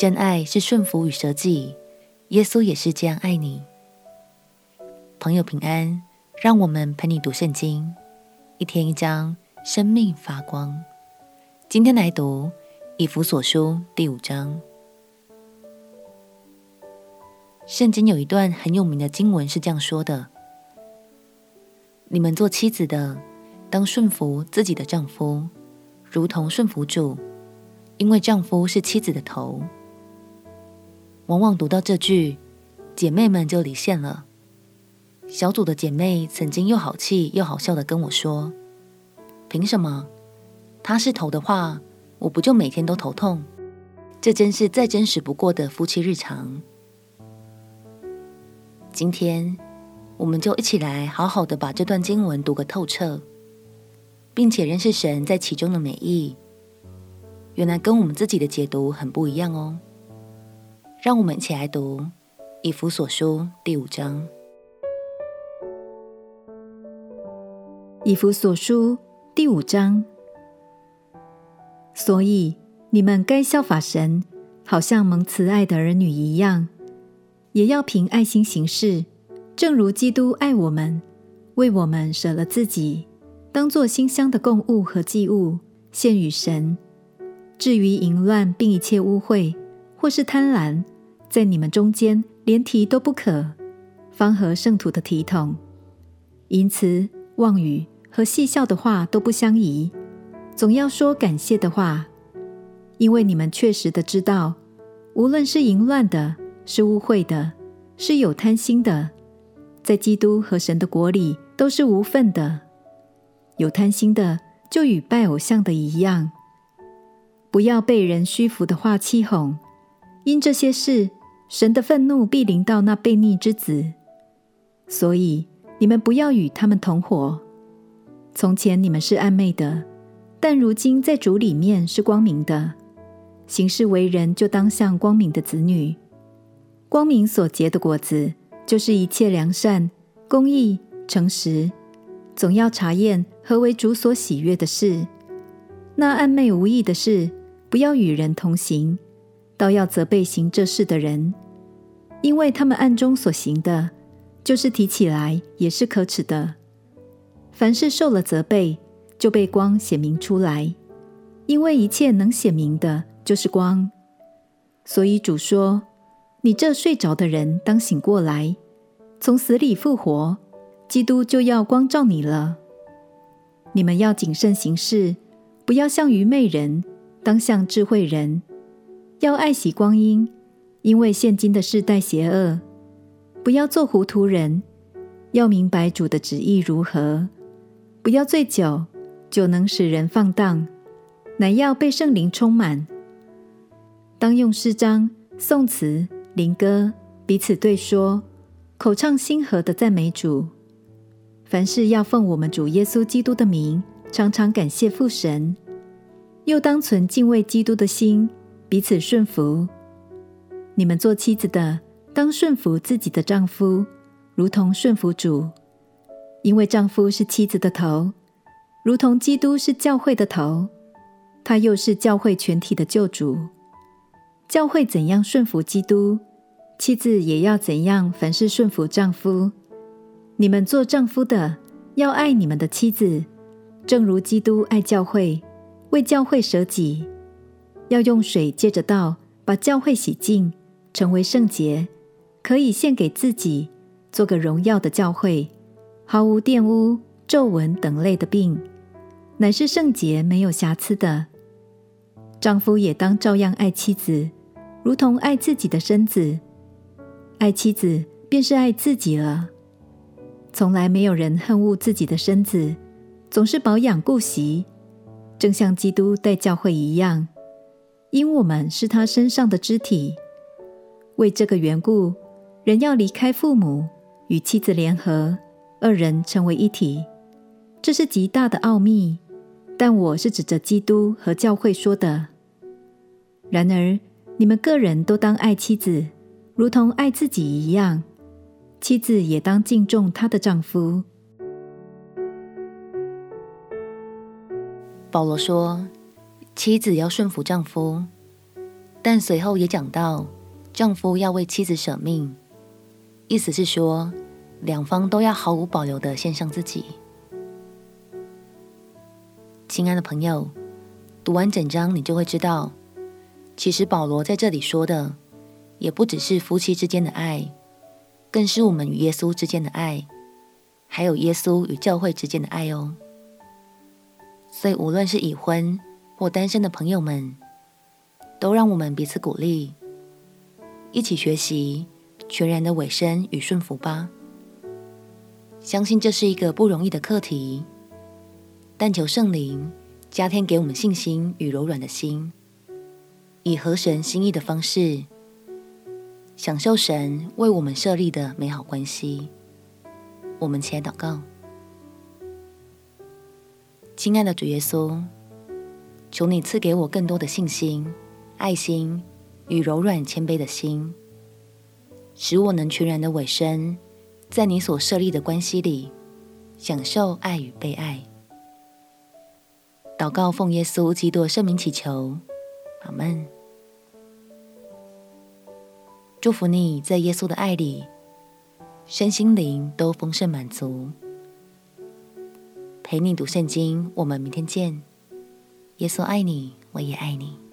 真爱是顺服与舍己，耶稣也是这样爱你。朋友平安，让我们陪你读圣经，一天一章，生命发光。今天来读以弗所书第五章。圣经有一段很有名的经文是这样说的：“你们做妻子的，当顺服自己的丈夫，如同顺服主，因为丈夫是妻子的头。”往往读到这句，姐妹们就离线了。小组的姐妹曾经又好气又好笑地跟我说：“凭什么？他是头的话，我不就每天都头痛？这真是再真实不过的夫妻日常。”今天，我们就一起来好好的把这段经文读个透彻，并且认识神在其中的美意。原来跟我们自己的解读很不一样哦。让我们一起来读《以弗所书》第五章。《以弗所书》第五章，所以你们该效法神，好像蒙慈爱的儿女一样，也要凭爱心行事，正如基督爱我们，为我们舍了自己，当作馨香的供物和祭物献与神。至于淫乱并一切污秽，或是贪婪，在你们中间连提都不可，方合圣徒的体统。淫词、妄语和戏笑的话都不相宜，总要说感谢的话，因为你们确实的知道，无论是淫乱的，是污秽的，是有贪心的，在基督和神的国里都是无份的。有贪心的，就与拜偶像的一样。不要被人虚浮的话欺哄，因这些事，神的愤怒必临到那悖逆之子。所以你们不要与他们同伙。从前你们是暗昧的，但如今在主里面是光明的。行事为人就当像光明的子女。光明所结的果子，就是一切良善、公义、诚实。总要查验何为主所喜悦的事。那暗昧无益的事，不要与人同行，倒要责备行这事的人，因为他们暗中所行的，就是提起来也是可耻的。凡是受了责备，就被光显明出来，因为一切能显明的，就是光。所以主说：“你这睡着的人，当醒过来，从死里复活，基督就要光照你了。你们要谨慎行事，不要像愚昧人。”当像智慧人，要爱惜光阴，因为现今的世代邪恶。不要做糊涂人，要明白主的旨意如何。不要醉酒，酒能使人放荡，乃要被圣灵充满。当用诗章、颂词、灵歌彼此对说，口唱心和的赞美主。凡事要奉我们主耶稣基督的名，常常感谢父神。又当存敬畏基督的心，彼此顺服。你们做妻子的，当顺服自己的丈夫，如同顺服主，因为丈夫是妻子的头，如同基督是教会的头，他又是教会全体的救主。教会怎样顺服基督，妻子也要怎样，凡事顺服丈夫。你们做丈夫的，要爱你们的妻子，正如基督爱教会。为教会舍己，要用水借着道把教会洗净，成为圣洁，可以献给自己，做个荣耀的教会，毫无玷污、皱纹等类的病，乃是圣洁、没有瑕疵的。丈夫也当照样爱妻子，如同爱自己的身子。爱妻子便是爱自己了。从来没有人恨恶自己的身子，总是保养顾惜。正像基督待教会一样，因我们是他身上的肢体。为这个缘故，人要离开父母，与妻子联合，二人成为一体。这是极大的奥秘，但我是指着基督和教会说的。然而，你们个人都当爱妻子，如同爱自己一样；妻子也当敬重她的丈夫。保罗说：“妻子要顺服丈夫。”但随后也讲到，丈夫要为妻子舍命，意思是说，两方都要毫无保留地献上自己。亲爱的朋友，读完整章，你就会知道，其实保罗在这里说的，也不只是夫妻之间的爱，更是我们与耶稣之间的爱，还有耶稣与教会之间的爱哦。所以，无论是已婚或单身的朋友们，都让我们彼此鼓励，一起学习全然的委身与顺服吧。相信这是一个不容易的课题，但求圣灵加添给我们信心与柔软的心，以合神心意的方式，享受神为我们设立的美好关系。我们起来祷告，亲爱的主耶稣，求你赐给我更多的信心。爱心与柔软谦卑的心，使我能全然的委身在你所设立的关系里，享受爱与被爱。祷告奉耶稣基督圣名祈求，阿门。祝福你在耶稣的爱里，身心灵都丰盛满足。陪你读圣经，我们明天见。耶稣爱你，我也爱你。